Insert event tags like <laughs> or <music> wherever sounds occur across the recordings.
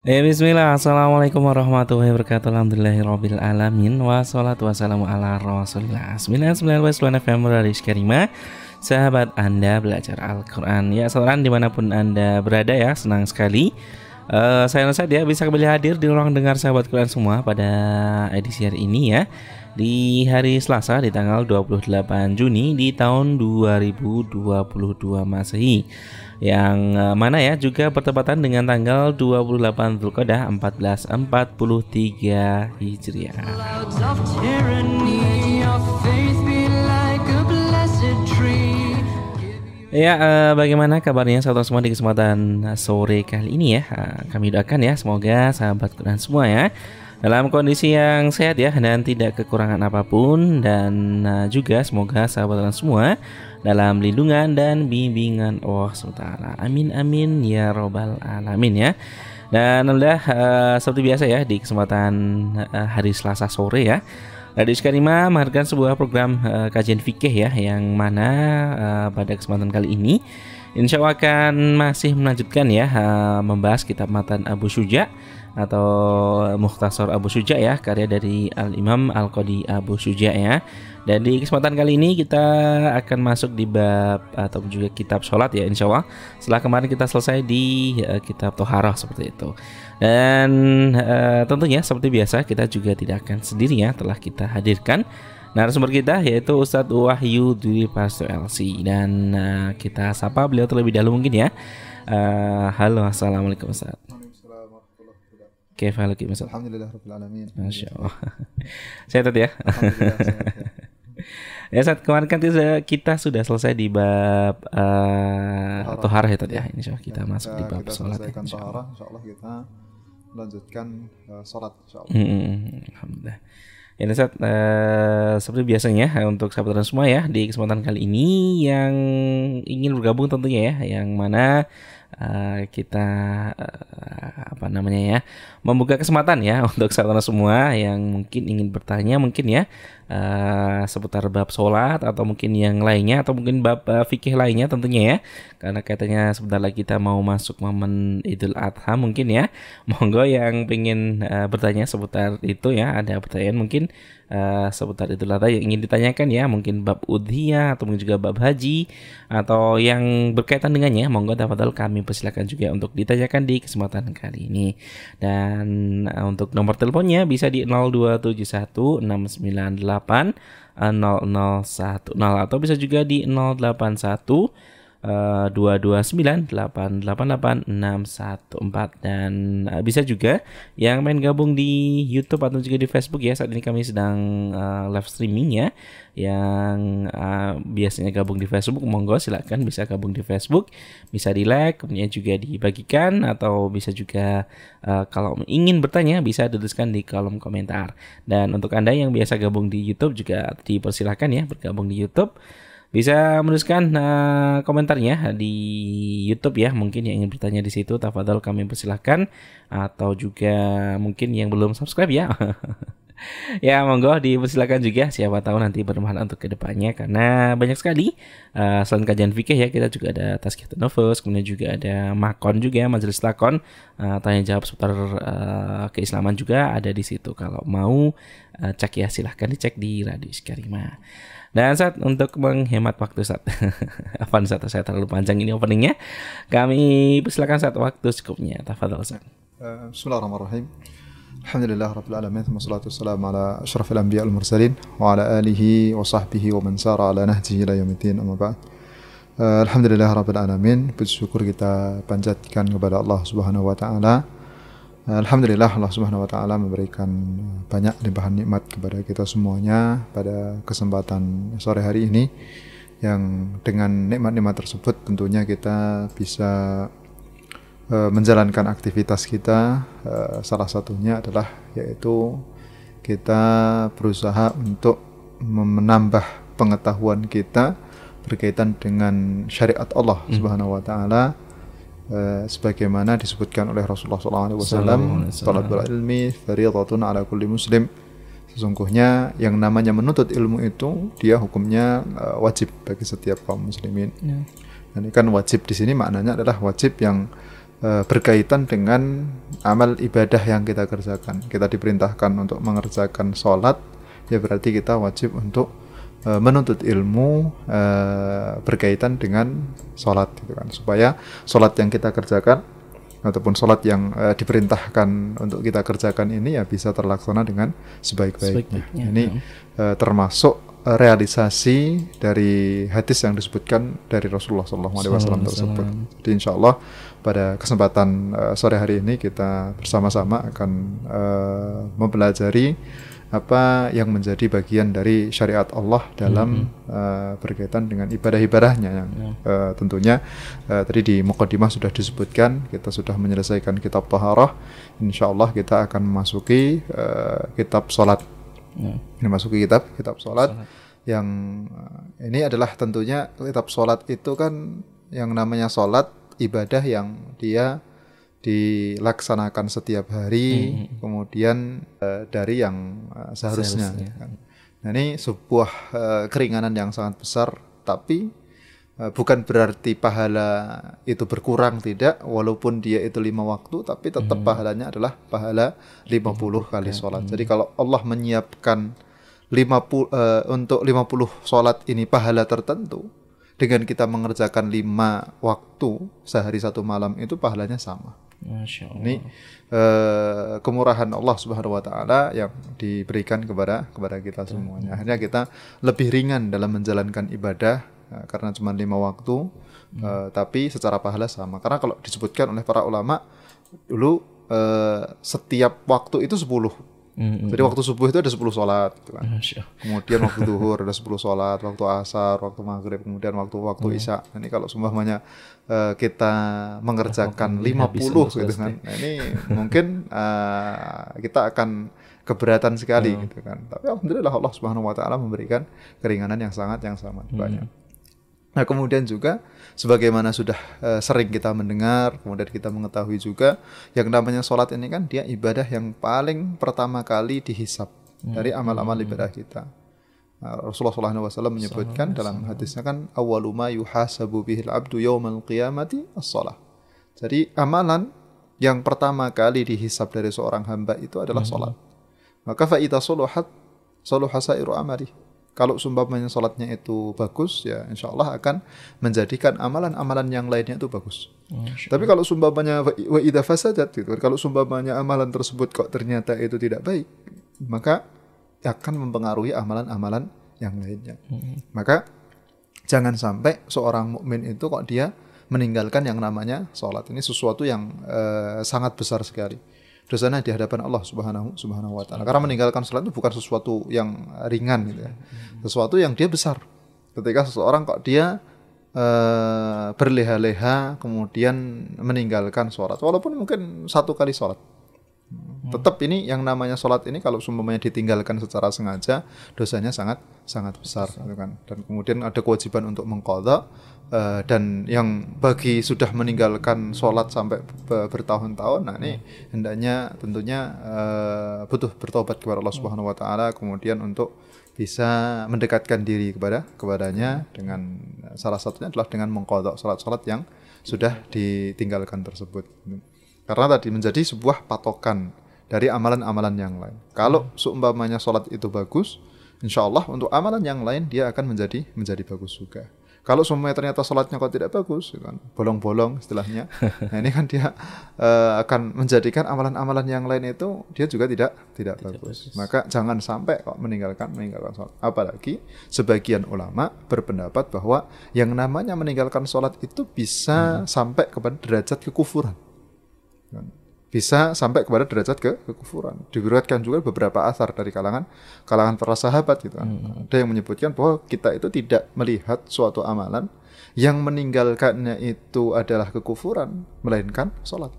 Ya bismillah. Assalamualaikum warahmatullahi wabarakatuh. Alhamdulillahirabbil alamin Wassalatu wassalamu ala rasulillah. 99 FM dari Karima Sahabat Anda belajar Al-Quran. Ya saudara di mana pun Anda berada ya Senang sekali. Uh, Saya Nusa dia bisa kembali hadir di ruang dengar sahabat Quran semua Pada edisi hari ini ya. Di hari Selasa di tanggal 28 Juni di tahun 2022 Masehi yang uh, mana ya juga bertepatan dengan tanggal 28 Zulqa'dah 1443 Hijriah. Ya, uh, bagaimana kabarnya saudara semua di kesempatan sore kali ini ya? Uh, kami doakan ya, semoga sahabat Quran semua ya dalam kondisi yang sehat ya dan tidak kekurangan apa pun dan uh, juga semoga sahabat semua dalam lindungan dan bimbingan Allah SWT. Amin amin ya robbal alamin ya. Dan alhamdulillah uh, seperti biasa ya di kesempatan uh, hari Selasa sore ya. Radio Sekarima menghadirkan sebuah program uh, kajian fikih ya yang mana uh, pada kesempatan kali ini insya Allah akan masih melanjutkan ya uh, membahas kitab matan Abu Suja atau Mukhtasar Abu Suja ya karya dari Al Imam Al Qadi Abu Suja ya. Dan di kesempatan kali ini kita akan masuk di bab atau juga kitab sholat ya insya Allah. Setelah kemarin kita selesai di uh, kitab Toharoh seperti itu. Dan uh, tentunya seperti biasa kita juga tidak akan sendiri ya telah kita hadirkan narasumber kita yaitu Ustadz Wahyu Dwi Pasto LC Dan uh, kita sapa beliau terlebih dahulu mungkin ya. Uh, Halo Assalamualaikum Ustadz Halaki Mas? Alhamdulillah rabbil alamin. Masya Allah. <laughs> sehat ya? <laughs> ya saat kemarin kan kita sudah selesai di bab uh, tohara ya tadi ya. Insya Allah kita ya, masuk kita, di bab sholat. Ya, insya Allah. insya Allah kita melanjutkan uh, sholat. Insya Allah. Hmm, Alhamdulillah. Ya Ustaz, uh, seperti biasanya untuk sahabat semua ya di kesempatan kali ini yang ingin bergabung tentunya ya, yang mana uh, kita uh, apa namanya ya membuka kesempatan ya <laughs> untuk saudara semua yang mungkin ingin bertanya mungkin ya uh, seputar bab sholat atau mungkin yang lainnya atau mungkin bab uh, fikih lainnya tentunya ya. Karena katanya sebentar lagi kita mau masuk momen Idul Adha mungkin ya. <laughs> Monggo yang pengen uh, bertanya seputar itu ya. Ada pertanyaan mungkin uh, seputar Idul Adha yang ingin ditanyakan ya. Mungkin bab udhiyah atau mungkin juga bab haji atau yang berkaitan dengannya. Monggo dapat kami persilakan juga untuk ditanyakan di kesempatan kali ini. Dan uh, untuk nomor teleponnya bisa di 0271698 0010 atau bisa juga di 081 dua dua sembilan delapan delapan delapan enam satu empat. Dan uh, bisa juga yang main gabung di YouTube atau juga di Facebook ya. Saat ini kami sedang uh, live streaming ya yang uh, biasanya gabung di Facebook monggo silakan bisa gabung di Facebook. Bisa di like kemudian juga dibagikan. Atau bisa juga uh, kalau ingin bertanya bisa tuliskan di kolom komentar. Dan untuk anda yang biasa gabung di YouTube juga dipersilahkan ya bergabung di YouTube bisa menuliskan uh, komentarnya di YouTube ya. Mungkin yang ingin bertanya di situ, tafadhol kami persilahkan. Atau juga mungkin yang belum subscribe ya. <laughs> ya monggo dipersilakan juga siapa tahu nanti bermanfaat untuk ke depannya karena banyak sekali uh, selain kajian fikih ya kita juga ada tazkiyatun nafas kemudian juga ada makon juga majelis lakon uh, tanya jawab seputar uh, keislaman juga ada di situ kalau mau uh, cek ya silahkan dicek di Radio Karima. Dan saat untuk menghemat waktu saat apa saat saya terlalu panjang ini openingnya, kami persilakan saat waktu secukupnya. Tafadhol Ustaz. Uh, Bismillahirrahmanirrahim. Alhamdulillah Rabbil Alamin Thumma salatu wassalamu ala ashrafil anbiya al mursalin Wa ala alihi wa sahbihi wa man sara ala nahjihi ila yaumiddin amma ba'd uh, Alhamdulillah Rabbil Alamin Puji syukur kita panjatkan kepada Allah Subhanahu wa taala Alhamdulillah Allah Subhanahu wa taala memberikan banyak limpahan nikmat kepada kita semuanya pada kesempatan sore hari ini yang dengan nikmat-nikmat tersebut tentunya kita bisa uh, menjalankan aktivitas kita uh, salah satunya adalah yaitu kita berusaha untuk menambah pengetahuan kita berkaitan dengan syariat Allah hmm. Subhanahu wa taala Eh, sebagaimana disebutkan oleh Rasulullah SAW talabul ilmi fardhatun ala kulli muslim sesungguhnya yang namanya menuntut ilmu itu dia hukumnya uh, wajib bagi setiap kaum muslimin ya. ini kan wajib di sini maknanya adalah wajib yang eh, berkaitan dengan amal ibadah yang kita kerjakan. Kita diperintahkan untuk mengerjakan sholat, ya berarti kita wajib untuk menuntut ilmu eh, berkaitan dengan sholat, gitu kan, supaya sholat yang kita kerjakan ataupun sholat yang uh, diperintahkan untuk kita kerjakan ini ya bisa terlaksana dengan sebaik-baiknya. Sebaik-baiknya, Ini uh, termasuk realisasi dari hadis yang disebutkan dari Rasulullah SAW tersebut. Jadi insya Allah pada kesempatan uh, sore hari ini kita bersama-sama akan uh, mempelajari apa yang menjadi bagian dari syariat Allah dalam uh, berkaitan dengan ibadah-ibadahnya yang uh, tentunya uh, tadi di mukadimah sudah disebutkan kita sudah menyelesaikan kitab taharah insya Allah kita akan memasuki uh, kitab sholat. Ya. ini masuki kitab kitab sholat yang uh, ini adalah tentunya kitab sholat itu kan yang namanya sholat ibadah yang dia dilaksanakan setiap hari kemudian uh, dari yang uh, seharusnya, Seharusnya. kan. Nah, ini sebuah uh, keringanan yang sangat besar tapi uh, bukan berarti pahala itu berkurang tidak walaupun dia itu lima waktu tapi tetap pahalanya adalah pahala 50 kali sholat. Jadi kalau Allah menyiapkan 50 uh, untuk 50 sholat ini pahala tertentu dengan kita mengerjakan lima waktu sehari satu malam itu pahalanya sama. Ini eh, kemurahan Allah Subhanahu wa taala yang diberikan kepada kepada kita semuanya. Akhirnya kita lebih ringan dalam menjalankan ibadah eh, karena cuma lima waktu eh, tapi secara pahala sama. Karena kalau disebutkan oleh para ulama dulu eh, setiap waktu itu 10. Mm, Jadi waktu subuh itu ada 10 sholat gitu kan. Kemudian waktu <laughs> duhur ada 10 sholat, waktu asar, waktu maghrib, kemudian waktu waktu isya. Nah, ini kalau seumpamanya eh, kita mengerjakan 50 gitu kan. Nah, ini <laughs> mungkin eh, kita akan keberatan sekali gitu kan. Tapi alhamdulillah Allah Subhanahu wa taala memberikan keringanan yang sangat yang sangat banyak. Nah, kemudian juga sebagaimana sudah eh, sering kita mendengar, kemudian kita mengetahui juga yang namanya sholat ini kan dia ibadah yang paling pertama kali dihisap dari amal-amal ibadah kita. Nah, Rasulullah SAW menyebutkan dalam hadisnya kan awwalu ma yuhasabu bihil abdu yaumal qiyamati as-shalah. Jadi amalan yang pertama kali dihisap dari seorang hamba itu adalah sholat. Maka fa idza suluhat suluha sairu amali. Kalau sumpamanya sholatnya itu bagus, ya insya Allah akan menjadikan amalan-amalan yang lainnya itu bagus. Masya Tapi kalau sumpamanya wa fasadat gitu, kalau sumpamanya amalan tersebut kok ternyata itu tidak baik, maka akan mempengaruhi amalan-amalan yang lainnya. Maka jangan sampai seorang mukmin itu kok dia meninggalkan yang namanya sholat. Ini sesuatu yang eh, sangat besar sekali. Dosanya di hadapan Allah Subhanahu Subhanahu wa taala. Karena meninggalkan sholat itu bukan sesuatu yang ringan gitu ya. Sesuatu yang dia besar. Ketika seseorang kok dia eh, berleha-leha kemudian meninggalkan sholat walaupun mungkin satu kali sholat tetap ini yang namanya sholat ini kalau semuanya ditinggalkan secara sengaja dosanya sangat sangat besar gitu kan. Dan kemudian ada kewajiban untuk mengkodok eh, dan yang bagi sudah meninggalkan sholat sampai be- bertahun-tahun nah ini hendaknya tentunya eh, butuh bertobat kepada Allah Subhanahu Wa Taala kemudian untuk bisa mendekatkan diri kepada kepadanya dengan salah satunya adalah dengan mengkodok sholat-sholat yang sudah ditinggalkan tersebut. Karena tadi menjadi sebuah patokan dari amalan-amalan yang lain. Kalau seumpamanya sholat itu bagus, insya Allah untuk amalan yang lain dia akan menjadi menjadi bagus juga. Kalau semuanya ternyata sholatnya kok tidak bagus, gitu kan bolong-bolong istilahnya, nah ini kan dia <laughs> eh, akan menjadikan amalan-amalan yang lain itu dia juga tidak tidak, bagus. Maka jangan sampai kok meninggalkan meninggalkan sholat. Apalagi sebagian ulama berpendapat bahwa yang namanya meninggalkan sholat itu bisa sampai kepada derajat kekufuran kan. Bisa sampai kepada derajat ke kekufuran. Diriwayatkan juga beberapa asar dari kalangan kalangan para sahabat gitu kan. Ada yang menyebutkan bahwa kita itu tidak melihat suatu amalan yang meninggalkannya itu adalah kekufuran, melainkan sholat.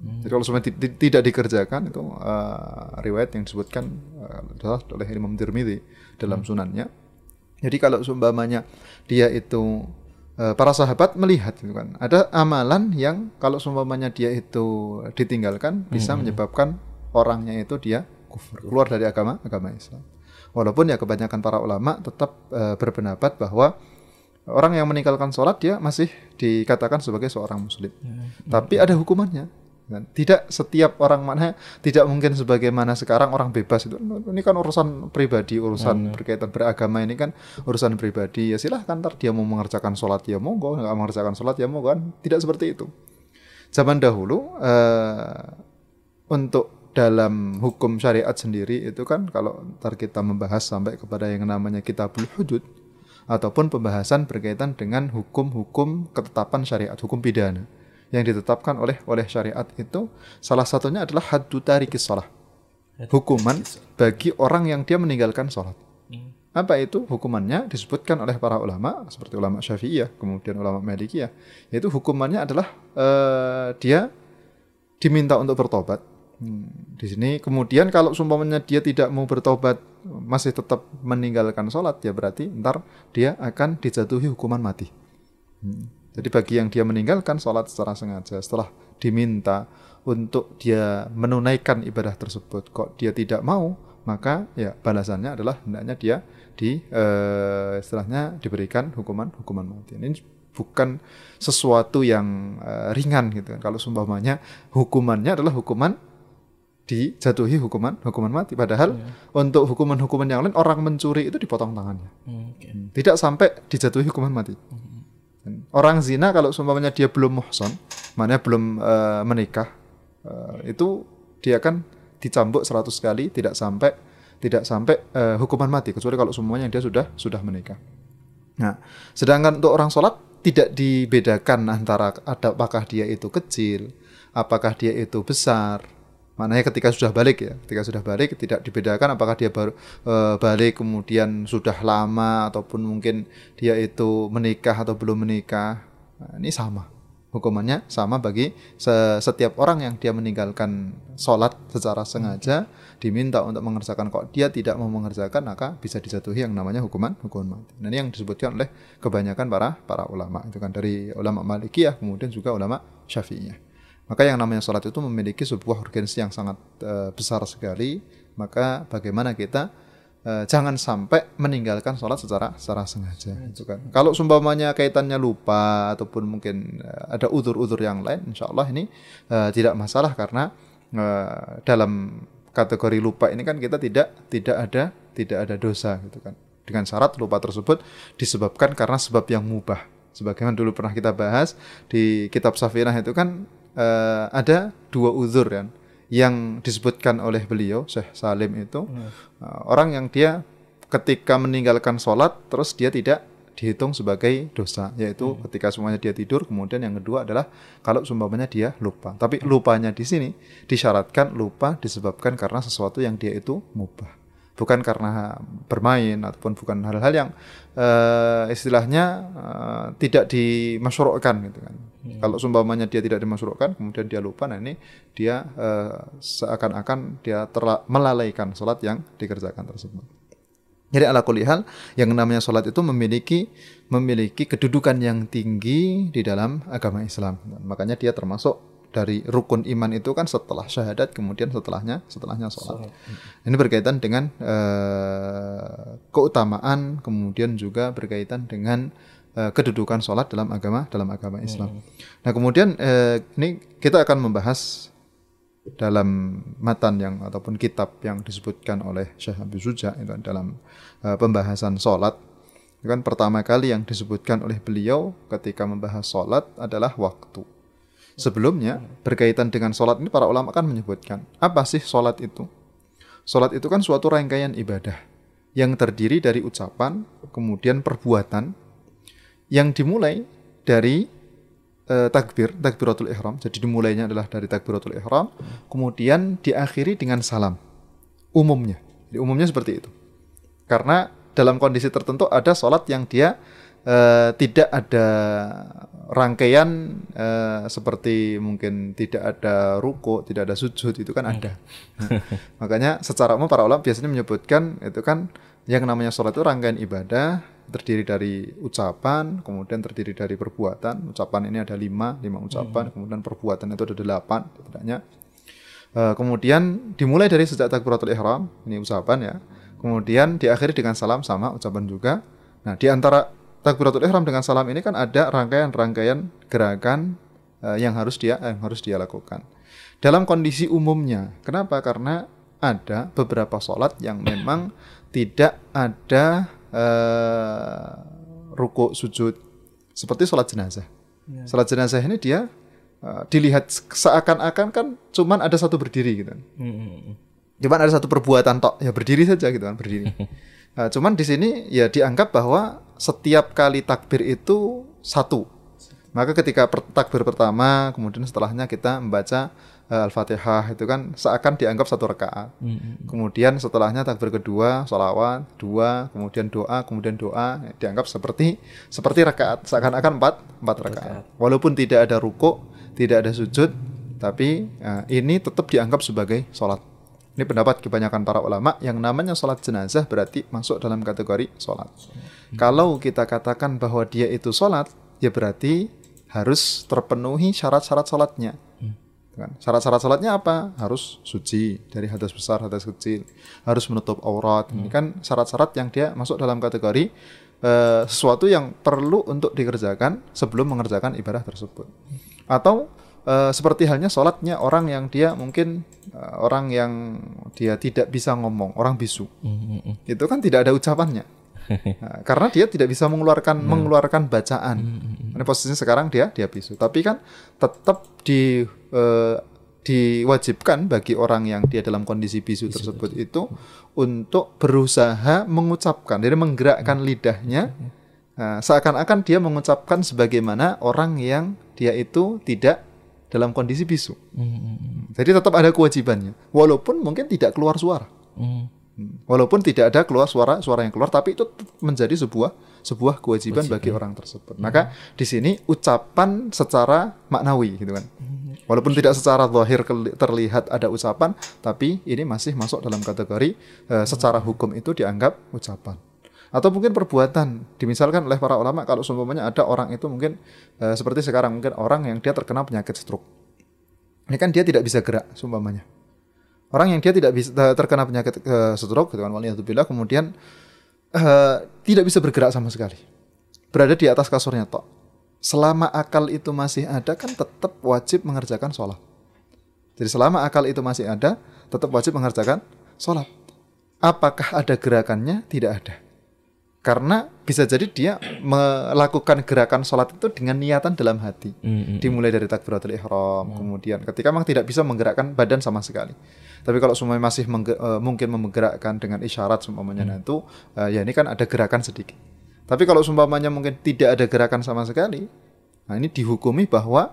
Jadi kalau semuanya ti- ti- tidak dikerjakan itu uh, riwayat yang disebutkan uh, oleh Imam Tirmidzi dalam sunannya. Jadi kalau seumpamanya dia itu para sahabat melihat gitu kan, ada amalan yang kalau seumpamanya dia itu ditinggalkan bisa menyebabkan orangnya itu dia kufur, keluar dari agama agama Islam. Walaupun ya kebanyakan para ulama tetap eh, berpendapat bahwa orang yang meninggalkan sholat dia masih dikatakan sebagai seorang muslim. Tapi ada hukumannya. Kan? Tidak setiap orang mana tidak mungkin sebagaimana sekarang orang bebas itu. Ini kan urusan pribadi, urusan berkaitan beragama ini kan urusan pribadi. Ya silahkan ntar dia mau mengerjakan sholat ya monggo, nggak mengerjakan sholat ya monggo kan. Tidak seperti itu. Zaman dahulu eh, untuk dalam hukum syariat sendiri itu kan kalau ntar kita membahas sampai kepada yang namanya kitabul hudud ataupun pembahasan berkaitan dengan hukum-hukum ketetapan syariat, hukum pidana yang ditetapkan oleh oleh syariat itu salah satunya adalah haddu tarikis salah. Hukuman bagi orang yang dia meninggalkan sholat. Apa itu hukumannya disebutkan oleh para ulama seperti ulama Syafi'iyah, kemudian ulama Malikiyah, yaitu hukumannya adalah eh, dia diminta untuk bertobat. Hmm, Di sini kemudian kalau sumpamanya dia tidak mau bertobat masih tetap meninggalkan sholat ya berarti ntar dia akan dijatuhi hukuman mati. Hmm. Jadi bagi yang dia meninggalkan sholat secara sengaja setelah diminta untuk dia menunaikan ibadah tersebut kok dia tidak mau maka ya balasannya adalah hendaknya dia di eh, istilahnya diberikan hukuman hukuman mati. Ini bukan sesuatu yang eh, ringan gitu. Kalau sumpamanya hukumannya adalah hukuman dijatuhi hukuman hukuman mati padahal untuk hukuman-hukuman yang lain orang mencuri itu dipotong tangannya. Hmm, oke. Hmm, Tidak sampai dijatuhi hukuman mati. Dan Orang zina kalau sumpamanya dia belum muhson, mana belum eh, menikah, eh, itu dia kan dicambuk 100 kali tidak sampai tidak sampai eh, hukuman mati kecuali kalau semuanya dia sudah sudah menikah. Nah, sedangkan untuk orang sholat tidak dibedakan antara ada apakah dia itu kecil, apakah dia itu besar. Maknanya ketika sudah balik ya, ketika sudah balik tidak dibedakan apakah dia baru eh, balik kemudian sudah lama ataupun mungkin dia itu menikah atau belum menikah. Nah, ini sama. Hukumannya sama bagi se- setiap orang yang dia meninggalkan sholat secara sengaja diminta untuk mengerjakan kok dia tidak mau mengerjakan maka bisa dijatuhi yang namanya hukuman hukuman mati. Nah, ini yang disebutkan oleh kebanyakan para para ulama itu kan dari ulama Malikiyah kemudian juga ulama Syafi'iyah. Maka yang namanya sholat itu memiliki sebuah urgensi yang sangat eh, besar sekali. Maka bagaimana kita eh, jangan sampai meninggalkan sholat secara secara sengaja. Itu kan. Kalau sumpamanya kaitannya lupa ataupun mungkin eh, ada udur-udur yang lain, insya Allah ini eh, tidak masalah karena eh, dalam kategori lupa ini kan kita tidak tidak ada tidak ada dosa gitu kan. Dengan syarat lupa tersebut disebabkan karena sebab yang mubah. Sebagaimana dulu pernah kita bahas di kitab Safinah itu kan eh, ada dua uzur kan yang disebutkan oleh beliau Syekh Salim itu. Eh, orang yang dia ketika meninggalkan sholat terus dia tidak dihitung sebagai dosa yaitu ketika semuanya dia tidur kemudian yang kedua adalah kalau sumpamanya dia lupa. Tapi lupanya di sini disyaratkan lupa disebabkan karena sesuatu yang dia itu mubah bukan karena bermain ataupun bukan hal-hal yang eh, istilahnya eh, tidak dimasyurukkan gitu kan. Kalau sumpamanya dia tidak dimasyurukkan kemudian dia lupa nah ini dia eh, seakan-akan dia melalaikan sholat yang dikerjakan tersebut. Jadi ala kulli hal yang namanya sholat itu memiliki memiliki kedudukan yang tinggi di dalam agama Islam. Makanya dia termasuk dari rukun iman itu kan setelah syahadat kemudian setelahnya setelahnya sholat. Ini berkaitan dengan eh, keutamaan kemudian juga berkaitan dengan eh, kedudukan sholat dalam agama dalam agama Islam. Nah kemudian eh, ini kita akan membahas dalam matan yang ataupun kitab yang disebutkan oleh Syekh Abu Suja itu dalam eh, pembahasan sholat itu kan pertama kali yang disebutkan oleh beliau ketika membahas sholat adalah waktu. Sebelumnya berkaitan dengan sholat ini para ulama kan menyebutkan apa sih sholat itu? Sholat itu kan suatu rangkaian ibadah yang terdiri dari ucapan, kemudian perbuatan yang dimulai dari eh, takbir, takbiratul ihram. Jadi dimulainya adalah dari takbiratul ihram, kemudian diakhiri dengan salam. Umumnya. Jadi umumnya seperti itu. Karena dalam kondisi tertentu ada sholat yang dia eh, tidak ada rangkaian eh, seperti mungkin tidak ada ruko, tidak ada sujud itu kan ada. Nah, makanya secara umum para ulama biasanya menyebutkan itu kan yang namanya sholat itu rangkaian ibadah terdiri dari ucapan, kemudian terdiri dari perbuatan. Ucapan ini ada lima, lima ucapan, kemudian perbuatan itu ada delapan, setidaknya. Eh, kemudian dimulai dari sejak takbiratul ihram, ini ucapan ya. Kemudian diakhiri dengan salam sama ucapan juga. Nah, di antara takbiratul ihram dengan salam ini kan ada rangkaian-rangkaian gerakan uh, yang harus dia yang harus dia lakukan. Dalam kondisi umumnya, kenapa? Karena ada beberapa sholat yang memang tidak ada uh, ruku sujud seperti sholat jenazah. Ya. Sholat jenazah ini dia uh, dilihat seakan-akan kan cuman ada satu berdiri gitu. Hmm. Cuman ada satu perbuatan tok ya berdiri saja gitu kan berdiri. uh, <laughs> cuman di sini ya dianggap bahwa setiap kali takbir itu satu. Maka ketika per takbir pertama, kemudian setelahnya kita membaca uh, Al-Fatihah itu kan seakan dianggap satu rakaat. Mm -hmm. Kemudian setelahnya takbir kedua, sholawat, dua, kemudian doa, kemudian doa dianggap seperti seperti rakaat, seakan-akan empat empat rakaat. Walaupun tidak ada ruko, tidak ada sujud, tapi uh, ini tetap dianggap sebagai sholat. Ini pendapat kebanyakan para ulama yang namanya sholat jenazah berarti masuk dalam kategori sholat. Hmm. Kalau kita katakan bahwa dia itu sholat, ya berarti harus terpenuhi syarat-syarat sholatnya. Kan? Syarat-syarat salatnya apa? Harus suci dari hadas besar hadas kecil. Harus menutup aurat. Hmm. ini kan syarat-syarat yang dia masuk dalam kategori uh, sesuatu yang perlu untuk dikerjakan sebelum mengerjakan ibadah tersebut. Atau uh, seperti halnya sholatnya orang yang dia mungkin uh, orang yang dia tidak bisa ngomong orang bisu. Hmm. itu kan tidak ada ucapannya Nah, karena dia tidak bisa mengeluarkan hmm. mengeluarkan bacaan. Hmm. hmm, hmm. Ini posisinya sekarang dia dia bisu. Tapi kan tetap di eh, diwajibkan bagi orang yang dia dalam kondisi bisu, tersebut itu untuk berusaha mengucapkan, jadi menggerakkan hmm. lidahnya. Nah, seakan-akan dia mengucapkan sebagaimana orang yang dia itu tidak dalam kondisi bisu. Hmm. Jadi tetap ada kewajibannya, walaupun mungkin tidak keluar suara. Hmm. Walaupun tidak ada keluar suara suara yang keluar, tapi itu menjadi sebuah sebuah kewajiban, kewajiban. bagi orang tersebut. Hmm. Maka di sini ucapan secara maknawi gitu kan. Hmm. Walaupun tidak secara zahir terlihat ada ucapan, tapi ini masih masuk dalam kategori uh, secara hukum itu dianggap ucapan. Atau mungkin perbuatan, dimisalkan oleh para ulama kalau seumpamanya ada orang itu mungkin uh, seperti sekarang mungkin orang yang dia terkena penyakit stroke. Ini kan dia tidak bisa gerak seumpamanya Orang yang dia tidak bisa terkena penyakit uh, stroke gitu kan waliyadzubillah kemudian uh, tidak bisa bergerak sama sekali. Berada di atas kasurnya tok. Selama akal itu masih ada kan tetap wajib mengerjakan sholat. Jadi selama akal itu masih ada tetap wajib mengerjakan sholat. Apakah ada gerakannya? Tidak ada. Karena bisa jadi dia melakukan gerakan sholat itu dengan niatan dalam hati. Mm -hmm. Dimulai dari takbiratul ihram, mm. kemudian ketika memang tidak bisa menggerakkan badan sama sekali. Tapi kalau semuanya masih uh, mungkin menggerakkan dengan isyarat semuanya mm. itu, uh, ya ini kan ada gerakan sedikit. Tapi kalau sumpamanya mungkin tidak ada gerakan sama sekali, nah ini dihukumi bahwa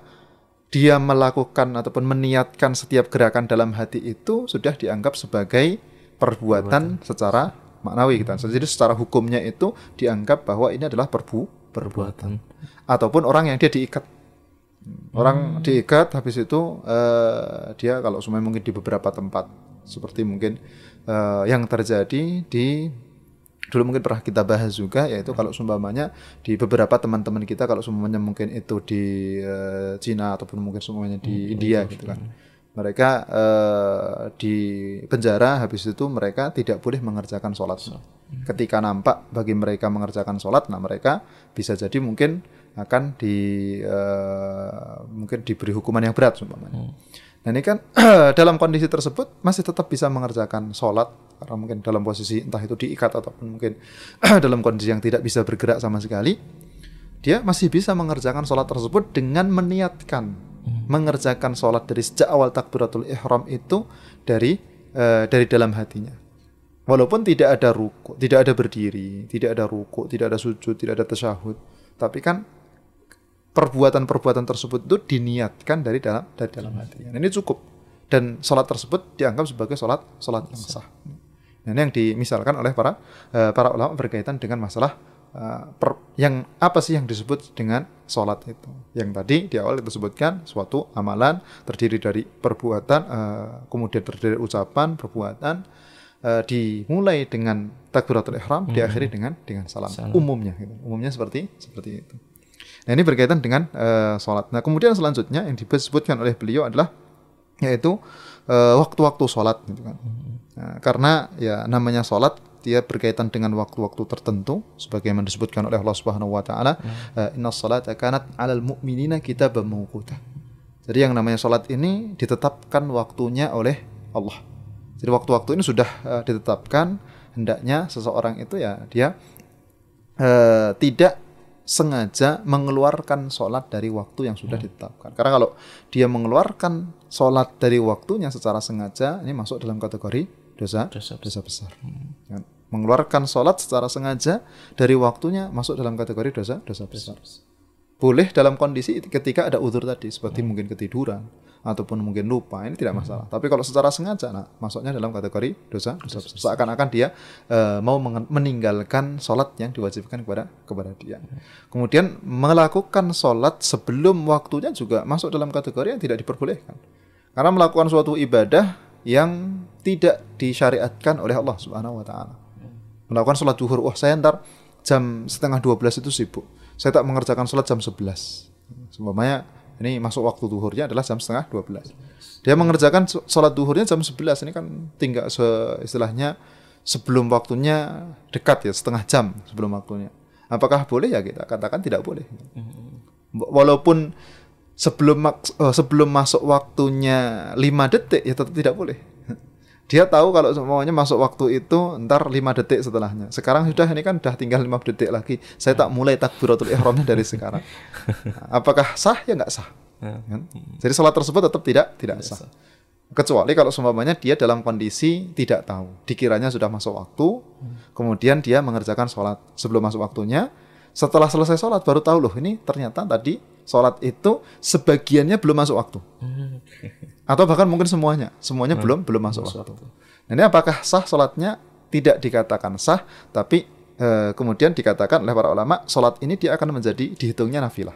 dia melakukan ataupun meniatkan setiap gerakan dalam hati itu sudah dianggap sebagai perbuatan, perbuatan. secara maknawi gitu. Jadi secara hukumnya itu dianggap bahwa ini adalah perbu perbuatan ataupun orang yang dia diikat. Orang hmm. diikat habis itu uh, dia kalau semuanya mungkin di beberapa tempat seperti mungkin uh, yang terjadi di dulu mungkin pernah kita bahas juga yaitu kalau sumpamanya di beberapa teman-teman kita kalau semuanya mungkin itu di uh, Cina ataupun mungkin semuanya di hmm, India gitu kan mereka uh, di penjara habis itu mereka tidak boleh mengerjakan sholat. Ketika nampak bagi mereka mengerjakan sholat, nah mereka bisa jadi mungkin akan di uh, mungkin diberi hukuman yang berat umpamanya. Hmm. Nah ini kan <clears throat> dalam kondisi tersebut masih tetap bisa mengerjakan sholat karena mungkin dalam posisi entah itu diikat ataupun mungkin <clears throat> dalam kondisi yang tidak bisa bergerak sama sekali, dia masih bisa mengerjakan sholat tersebut dengan meniatkan mengerjakan sholat dari sejak awal takbiratul ihram itu dari uh, dari dalam hatinya. Walaupun tidak ada ruku, tidak ada berdiri, tidak ada ruku, tidak ada sujud, tidak ada tasyahud, tapi kan perbuatan-perbuatan tersebut itu diniatkan dari dalam dari dalam hatinya. Nah, ini cukup dan sholat tersebut dianggap sebagai sholat sholat yang sah. Nah, ini yang dimisalkan oleh para uh, para ulama berkaitan dengan masalah Uh, per, yang apa sih yang disebut dengan sholat itu? Yang tadi di awal kita sebutkan suatu amalan terdiri dari perbuatan, uh, kemudian terdiri dari ucapan, perbuatan, uh, dimulai dengan takbiratul ihram, hmm. diakhiri dengan dengan salam. salam. Umumnya, gitu. umumnya seperti seperti itu. Nah ini berkaitan dengan uh, sholat. Nah kemudian selanjutnya yang disebutkan oleh beliau adalah yaitu waktu-waktu uh, sholat, gitu kan. Hmm. Nah, karena ya namanya sholat dia berkaitan dengan waktu-waktu tertentu sebagaimana disebutkan oleh Allah Subhanahu wa taala eh, inna salata kanat 'alal mu'minina kitaban mawquta. Jadi yang namanya salat ini ditetapkan waktunya oleh Allah. Jadi waktu-waktu ini sudah uh, ditetapkan hendaknya seseorang itu ya dia uh, tidak sengaja mengeluarkan sholat dari waktu yang sudah ditetapkan. Karena kalau dia mengeluarkan sholat dari waktunya secara sengaja, ini masuk dalam kategori dosa Dosa dosa besar. Ya. Mengeluarkan sholat secara sengaja dari waktunya masuk dalam kategori dosa dosa besar. Boleh dalam kondisi ketika ada udur tadi, seperti mungkin ketiduran ataupun mungkin lupa, ini tidak masalah. Tapi kalau secara sengaja, nah masuknya dalam kategori dosa dosa besar. Seakan-akan dia eh, mau meninggalkan sholat yang diwajibkan kepada kepada dia. Kemudian melakukan sholat sebelum waktunya juga masuk dalam kategori yang tidak diperbolehkan. Karena melakukan suatu ibadah yang tidak disyariatkan oleh Allah Subhanahu wa taala. Melakukan sholat duhur, wah saya ntar jam setengah 12 itu sibuk. Saya tak mengerjakan sholat jam 11. Seumpamanya ini masuk waktu duhurnya adalah jam setengah 12. Dia mengerjakan sh- sholat duhurnya jam 11. Ini kan tinggal se- istilahnya sebelum waktunya dekat ya, setengah jam sebelum waktunya. Apakah boleh ya kita katakan tidak boleh. Walaupun sebelum eh, sebelum masuk waktunya 5 detik ya tetap tidak boleh. Dia tahu kalau semuanya masuk waktu itu ntar 5 detik setelahnya. Sekarang sudah ini kan udah tinggal 5 detik lagi. Saya tak mulai takbiratul ihramnya dari sekarang. <laughs> Apakah sah ya nggak sah? Kan? Jadi sholat tersebut tetap tidak tidak sah. Kecuali kalau seumpamanya dia dalam kondisi tidak tahu, dikiranya sudah masuk waktu, kemudian dia mengerjakan sholat sebelum masuk waktunya. Setelah selesai sholat baru tahu loh ini ternyata tadi sholat itu sebagiannya belum masuk waktu, atau bahkan mungkin semuanya, semuanya belum belum masuk waktu. Nah, ini apakah sah sholatnya? Tidak dikatakan sah, tapi eh, kemudian dikatakan oleh para ulama sholat ini dia akan menjadi dihitungnya nafilah,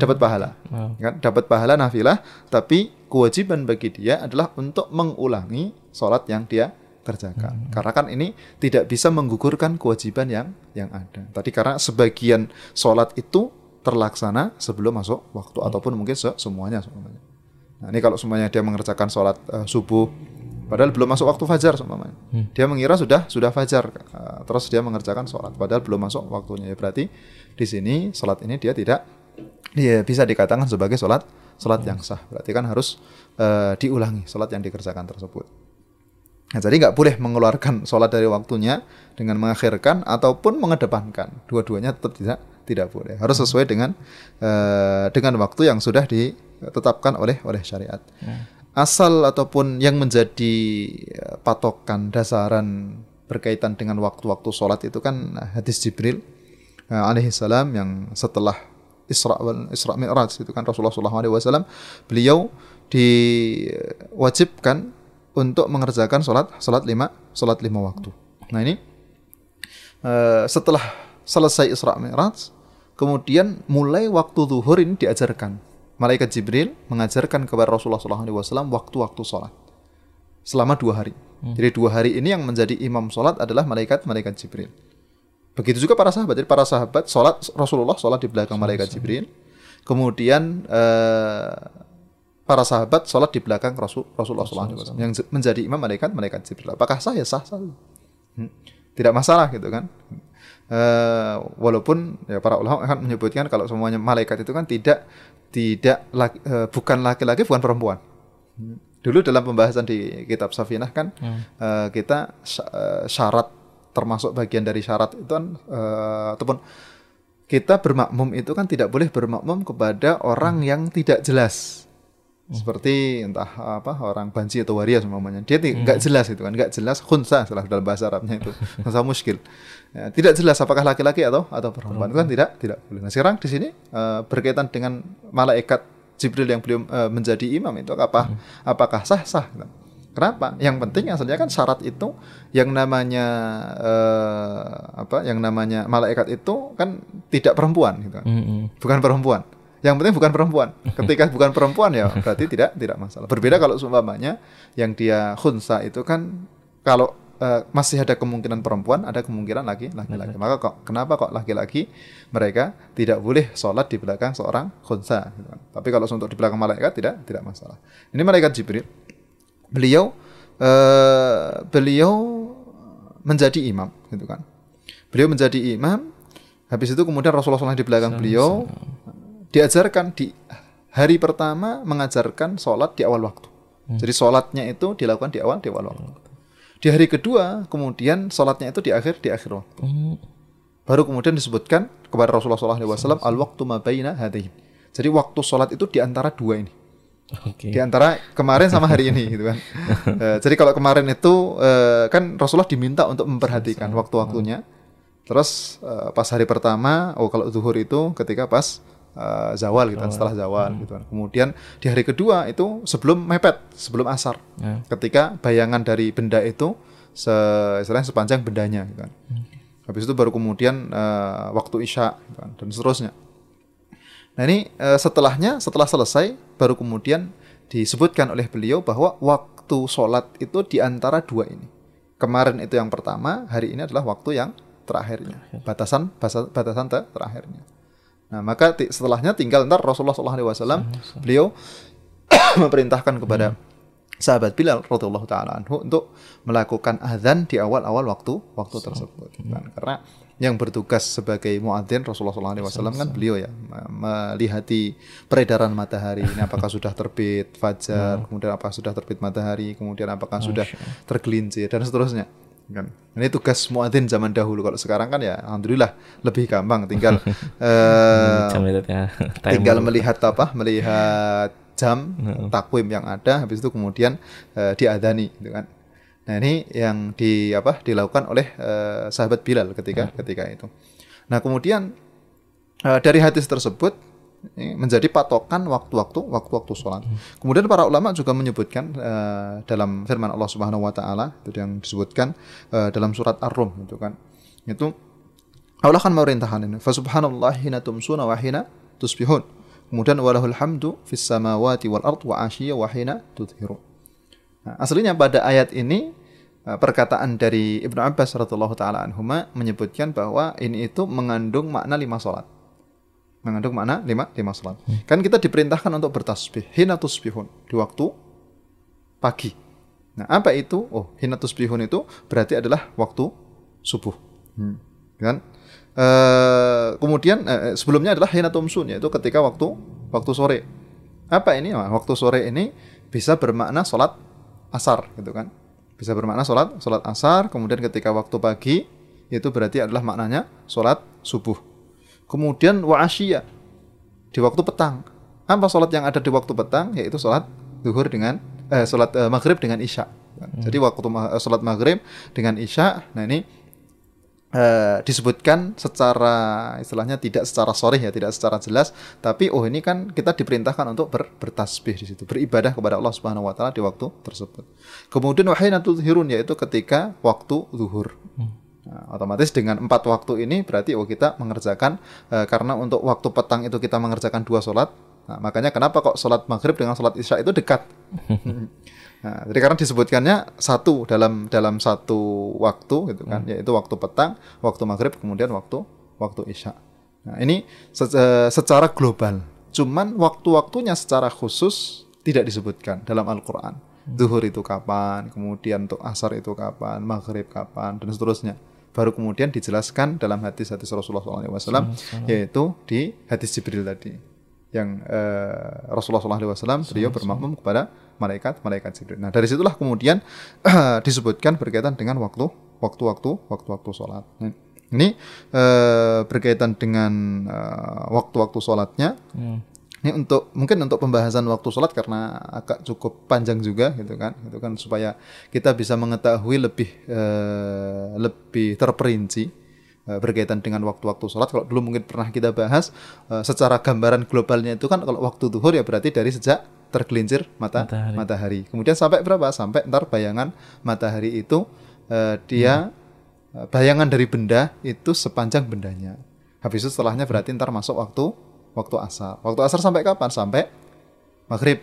dapat pahala. Wow. kan? Dapat pahala nafilah tapi kewajiban bagi dia adalah untuk mengulangi sholat yang dia kerjakan karena kan ini tidak bisa menggugurkan kewajiban yang yang ada. Tadi karena sebagian sholat itu terlaksana sebelum masuk waktu ataupun mungkin se- semuanya semuanya nah ini kalau semuanya dia mengerjakan sholat eh, subuh padahal belum masuk waktu fajar semuanya dia mengira sudah sudah fajar eh, terus dia mengerjakan sholat padahal belum masuk waktunya. Ya berarti di sini sholat ini dia tidak Iya bisa dikatakan sebagai sholat sholat yang sah. Berarti kan harus eh, diulangi sholat yang dikerjakan tersebut. Nah, jadi nggak boleh mengeluarkan sholat dari waktunya dengan mengakhirkan ataupun mengedepankan. Dua-duanya tetap tidak tidak boleh. Harus sesuai dengan eh, dengan waktu yang sudah ditetapkan oleh oleh syariat. Asal ataupun yang menjadi eh, patokan dasaran berkaitan dengan waktu-waktu sholat itu kan hadis Jibril eh, alaihi salam yang setelah Isra Isra Mi'raj itu kan Rasulullah SAW beliau diwajibkan untuk mengerjakan sholat sholat lima sholat lima waktu. Nah ini eh, setelah selesai Isra Mi'raj kemudian mulai waktu zuhur ini diajarkan malaikat Jibril mengajarkan kepada Rasulullah SAW waktu-waktu sholat selama dua hari. Jadi dua hari ini yang menjadi imam sholat adalah malaikat malaikat Jibril. Begitu juga para sahabat. Jadi para sahabat sholat Rasulullah sholat di belakang malaikat Jibril. Kemudian eh, para sahabat sholat di belakang Rasul Rasulullah SAW yang menjadi imam malaikat malaikat Jibril. Apakah sah ya sah sah. Hmm. Tidak masalah gitu kan. Eh, walaupun ya para ulama akan menyebutkan kalau semuanya malaikat itu kan tidak tidak laki- eh, bukan laki-laki bukan perempuan. Dulu dalam pembahasan di kitab Safinah kan eh, kita sya- eh, syarat termasuk bagian dari syarat itu kan eh, ataupun kita bermakmum itu kan tidak boleh bermakmum kepada orang yang tidak jelas. Seperti entah apa orang banci atau waria semuanya. Dia nggak jelas itu kan, nggak jelas khunsa salah dalam bahasa Arabnya itu. Khunsa muskil. Ya, tidak jelas apakah laki-laki atau atau perempuan. Itu kan tidak tidak boleh. Nah, sekarang di sini eh, berkaitan dengan malaikat Jibril yang beliau eh, menjadi imam itu apa apakah sah sah gitu. Kenapa? Yang penting asalnya kan syarat itu yang namanya eh, apa? Yang namanya malaikat itu kan tidak perempuan gitu. Mm-mm. Bukan perempuan. Yang penting bukan perempuan. Ketika bukan perempuan ya berarti tidak tidak masalah. Berbeda kalau seumpamanya yang dia khunsa itu kan kalau eh, masih ada kemungkinan perempuan, ada kemungkinan laki laki-laki. Maka kok kenapa kok laki-laki mereka tidak boleh sholat di belakang seorang khunsa gitu kan. Tapi kalau untuk di belakang malaikat tidak tidak masalah. Ini malaikat Jibril beliau eh, beliau menjadi imam gitu kan. Beliau menjadi imam habis itu kemudian Rasulullah SAW di belakang beliau diajarkan di hari pertama mengajarkan sholat di awal waktu. Jadi sholatnya itu dilakukan di awal di awal waktu. Di hari kedua kemudian sholatnya itu di akhir di akhir waktu. Baru kemudian disebutkan kepada Rasulullah SAW al waktu mabaina hadain. Jadi waktu sholat itu di antara dua ini. Oke. Di antara kemarin sama hari ini gitu kan. <laughs> Eh, jadi kalau kemarin itu eh, kan Rasulullah diminta untuk memperhatikan waktu-waktunya. Terus eh, pas hari pertama, oh kalau zuhur itu ketika pas eh, zawal gitu kan, setelah zawal gitu kan. Kemudian di hari kedua itu sebelum mepet, sebelum asar. Ya. Ketika bayangan dari benda itu se istilahnya sepanjang bendanya gitu kan. Habis itu baru kemudian eh, waktu isya gitu kan, dan seterusnya. Nah ini eh, setelahnya, setelah selesai, baru kemudian disebutkan oleh beliau bahwa waktu sholat itu di antara dua ini. Kemarin itu yang pertama, hari ini adalah waktu yang terakhirnya. Batasan batasan ter- terakhirnya. Nah maka setelahnya tinggal ntar Rasulullah SAW beliau <coughs> memerintahkan kepada sahabat Bilal radhiyallahu taala anhu untuk melakukan azan di awal-awal waktu waktu tersebut. Kan, Karena yang bertugas sebagai muadzin Rasulullah SAW kan beliau ya me- melihati peredaran matahari. Ini apakah sudah terbit fajar, kemudian apakah sudah terbit matahari, kemudian apakah sudah tergelincir dan seterusnya. Kan. Ini tugas muadzin zaman dahulu. Kalau sekarang kan ya alhamdulillah lebih gampang tinggal <laughs> ya. <laughs> tinggal melihat apa melihat jam takwim yang ada habis itu kemudian eh, diadani gitu kan nah ini yang di apa dilakukan oleh eh, sahabat Bilal ketika ketika itu nah kemudian eh, dari hadis tersebut menjadi patokan waktu-waktu waktu-waktu sholat. Kemudian para ulama juga menyebutkan eh, dalam firman Allah Subhanahu Wa Taala itu yang disebutkan eh, dalam surat Ar-Rum itu kan itu Allah kan memerintahkan ini. Fasubhanallah hina tumsuna wa hina tusbihun. Kemudian walahul hamdu fis samawati wal ard wa asyiya wa hina tudhiru. Nah, aslinya pada ayat ini eh, perkataan dari Ibnu Abbas radhiyallahu taala anhuma menyebutkan bahwa ini itu mengandung makna lima salat. Mengandung makna lima lima salat. Kan kita diperintahkan untuk bertasbih hina tusbihun di waktu pagi. Nah, apa itu? Oh, hina tusbihun itu berarti adalah waktu subuh. Hmm. Kan? Eh, kemudian eh, sebelumnya adalah hina tumsun yaitu ketika waktu waktu sore. Apa ini? Nah, waktu sore ini bisa bermakna sholat asar gitu kan. Bisa bermakna sholat sholat asar. Kemudian ketika waktu pagi itu berarti adalah maknanya sholat subuh. Kemudian wa di waktu petang. Apa sholat yang ada di waktu petang? Yaitu sholat zuhur dengan eh, sholat eh, maghrib dengan isya. Jadi waktu ma- eh, sholat maghrib dengan isya. Nah ini eh, disebutkan secara istilahnya tidak secara sorry ya, tidak secara jelas, tapi oh ini kan kita diperintahkan untuk ber, bertasbih di situ, beribadah kepada Allah Subhanahu wa taala di waktu tersebut. Kemudian wahina hirun yaitu ketika waktu zuhur. Nah, otomatis dengan empat waktu ini berarti oh kita mengerjakan eh, karena untuk waktu petang itu kita mengerjakan dua sholat. Nah, makanya kenapa kok sholat maghrib dengan sholat isya itu dekat? <laughs> Nah, jadi karena disebutkannya satu dalam dalam satu waktu gitu kan, yaitu waktu petang, waktu maghrib, kemudian waktu waktu isya. Nah, ini se- eh, secara global. Cuman waktu-waktunya secara khusus tidak disebutkan dalam Al-Qur'an. Zuhur itu kapan, kemudian untuk asar itu kapan, maghrib kapan, dan seterusnya. Baru kemudian dijelaskan dalam hadis-hadis Rasulullah SAW, yaitu di hadis Jibril tadi yang eh, Rasulullah SAW beliau bermakmum kepada malaikat malaikat Jibril. Nah dari situlah kemudian <clears throat> disebutkan berkaitan dengan waktu waktu-waktu waktu-waktu sholat. Nah, ini eh, berkaitan dengan eh, waktu-waktu sholatnya. Hmm. Ini untuk mungkin untuk pembahasan waktu sholat karena agak cukup panjang juga gitu kan, gitu kan supaya kita bisa mengetahui lebih eh, lebih terperinci eh, berkaitan dengan waktu-waktu sholat. Kalau dulu mungkin pernah kita bahas eh, secara gambaran globalnya itu kan kalau waktu duhur ya berarti dari sejak tergelincir mata Matahari. matahari. Kemudian sampai berapa? Sampai ntar bayangan matahari itu eh, dia eh, bayangan dari benda itu sepanjang bendanya. Habis itu setelahnya berarti ntar masuk waktu waktu asar. Waktu asar sampai kapan? Sampai maghrib.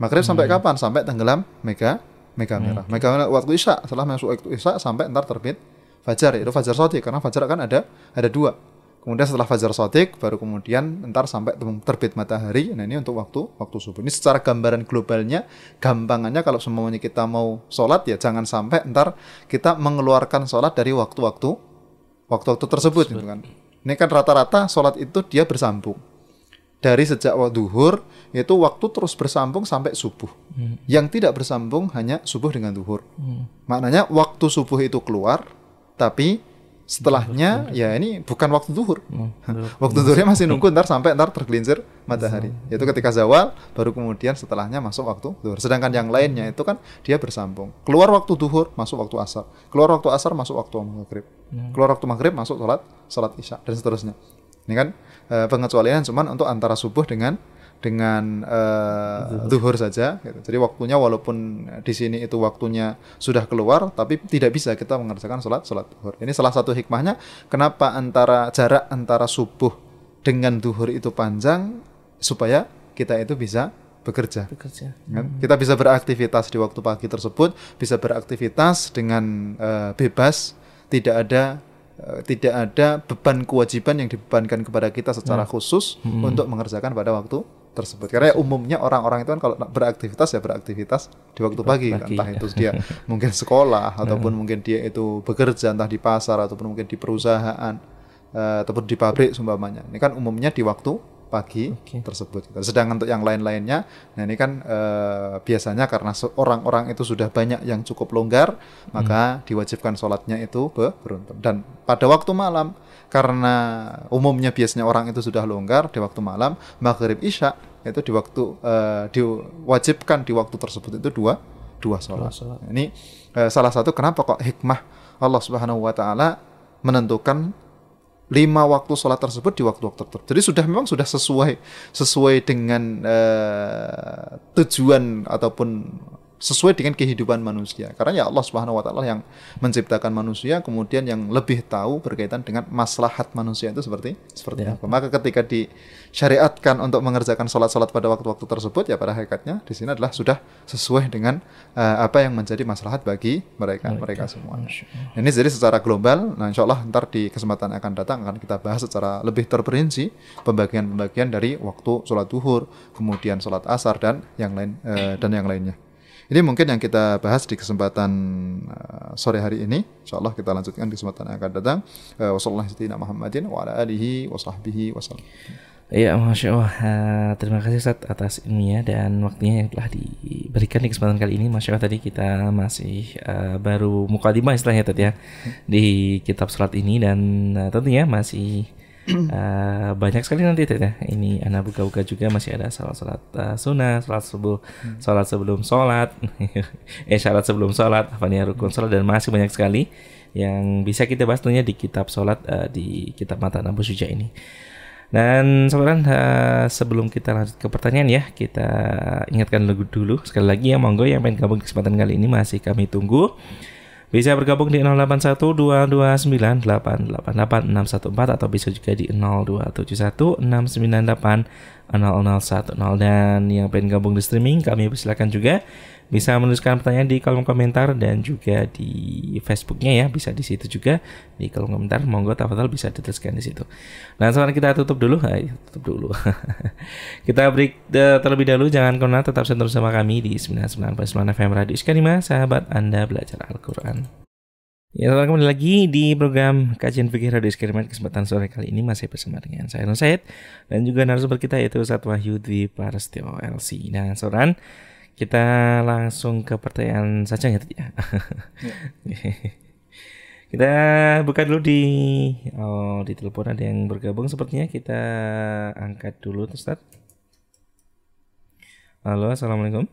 Maghrib sampai kapan? Sampai tenggelam mega mega merah. Mega merah waktu isya. Setelah masuk waktu isya sampai ntar terbit fajar. Itu fajar sodi karena fajar kan ada ada dua. Kemudian setelah fajar sotik, baru kemudian ntar sampai terbit matahari. Nah ini untuk waktu waktu subuh. Ini secara gambaran globalnya, gampangannya kalau semuanya kita mau sholat ya jangan sampai ntar kita mengeluarkan sholat dari waktu-waktu waktu-waktu tersebut, gitu kan. Ini kan rata-rata sholat itu dia bersambung. Dari sejak waktu duhur itu waktu terus bersambung sampai subuh. Hmm. Yang tidak bersambung hanya subuh dengan duhur. Hmm. Maknanya waktu subuh itu keluar, tapi setelahnya ya ini bukan waktu zuhur. Hmm, waktu zuhurnya masih nunggu ntar sampai ntar tergelincir matahari. Hmm. Yaitu ketika zawal baru kemudian setelahnya masuk waktu zuhur. Sedangkan yang lainnya itu kan dia bersambung. Keluar waktu zuhur masuk waktu asar. Keluar waktu asar masuk waktu maghrib. Hmm. Keluar waktu maghrib masuk sholat sholat isya dan seterusnya. Ini kan e, pengecualian cuman untuk antara subuh dengan dengan uh, duhur saja. Gitu. Jadi waktunya walaupun di sini itu waktunya sudah keluar, tapi tidak bisa kita mengerjakan sholat sholat duhur. Ini salah satu hikmahnya kenapa antara jarak antara subuh dengan duhur itu panjang supaya kita itu bisa bekerja. bekerja. Kan? Hmm. Kita bisa beraktivitas di waktu pagi tersebut, bisa beraktivitas dengan uh, bebas, tidak ada uh, tidak ada beban kewajiban yang dibebankan kepada kita secara hmm. khusus hmm. untuk mengerjakan pada waktu tersebut. Karena umumnya orang-orang itu kan kalau beraktivitas ya beraktivitas di waktu pagi, pagi. entah itu dia <laughs> mungkin sekolah ataupun mungkin dia itu bekerja entah di pasar ataupun mungkin di perusahaan uh, ataupun di pabrik sumpamanya. Ini kan umumnya di waktu pagi okay. tersebut. Sedangkan untuk yang lain-lainnya, nah ini kan uh, biasanya karena orang-orang itu sudah banyak yang cukup longgar, hmm. maka diwajibkan sholatnya itu beruntun. Dan pada waktu malam karena umumnya biasanya orang itu sudah longgar di waktu malam maghrib isya itu di waktu uh, diwajibkan di waktu tersebut itu dua dua sholat. Ini uh, salah satu kenapa kok hikmah Allah Subhanahu Wa Taala menentukan lima waktu sholat tersebut di waktu-waktu tertentu. Jadi sudah memang sudah sesuai sesuai dengan uh, tujuan ataupun sesuai dengan kehidupan manusia. Karena ya Allah Subhanahu wa taala yang menciptakan manusia kemudian yang lebih tahu berkaitan dengan maslahat manusia itu seperti seperti ya. apa. Maka ketika disyariatkan untuk mengerjakan salat-salat pada waktu-waktu tersebut ya pada hakikatnya di sini adalah sudah sesuai dengan uh, apa yang menjadi maslahat bagi mereka mereka, mereka semua. Ini jadi secara global nah insyaallah ntar di kesempatan akan datang akan kita bahas secara lebih terperinci pembagian-pembagian dari waktu sholat duhur, kemudian sholat asar dan yang lain uh, dan yang lainnya. Ini mungkin yang kita bahas di kesempatan uh, sore hari ini. Insya Allah kita lanjutkan di kesempatan yang akan datang. Uh, Wassalamualaikum Muhammadin wa ala alihi wa sahbihi wasallam. Iya, masya Allah. Uh, terima kasih Ustaz atas ilmunya dan waktunya yang telah diberikan di kesempatan kali ini. Masya Allah tadi kita masih uh, baru mukadimah istilahnya tadi ya di kitab surat ini dan uh, tentunya masih uh, <clears throat> banyak sekali nanti ya. Ini anak buka-buka juga masih ada salat-salat uh, sunnah, salat subuh, hmm. salat sebelum salat, <laughs> eh salat sebelum salat, apa nih rukun salat dan masih banyak sekali yang bisa kita bahas tentunya di kitab salat uh, di kitab mata Abu Suja ini. Dan saudara uh, sebelum kita lanjut ke pertanyaan ya, kita ingatkan dulu sekali lagi ya monggo yang pengen gabung kesempatan kali ini masih kami tunggu. Bisa bergabung di 081229888614 atau bisa juga di 02716980010 dan yang pengen gabung di streaming kami persilakan juga bisa menuliskan pertanyaan di kolom komentar dan juga di Facebooknya ya bisa di situ juga di kolom komentar monggo tafadhol bisa dituliskan di situ. Nah sekarang kita tutup dulu, Hai, tutup dulu. <laughs> kita break terlebih dahulu jangan ke mana tetap sentuh sama kami di 99.9 FM Radio Iskanima sahabat Anda belajar Al-Quran. Ya, selamat kembali lagi di program Kajian Fikih Radio Iskarimat kesempatan sore kali ini masih bersama dengan saya Nur Said dan juga narasumber kita yaitu Ustaz Wahyu Dwi Parastio LC. Nah, Soran, kita langsung ke pertanyaan saja ya. ya. <laughs> kita buka dulu di oh di telepon ada yang bergabung sepertinya kita angkat dulu Ustaz. Halo, Assalamualaikum.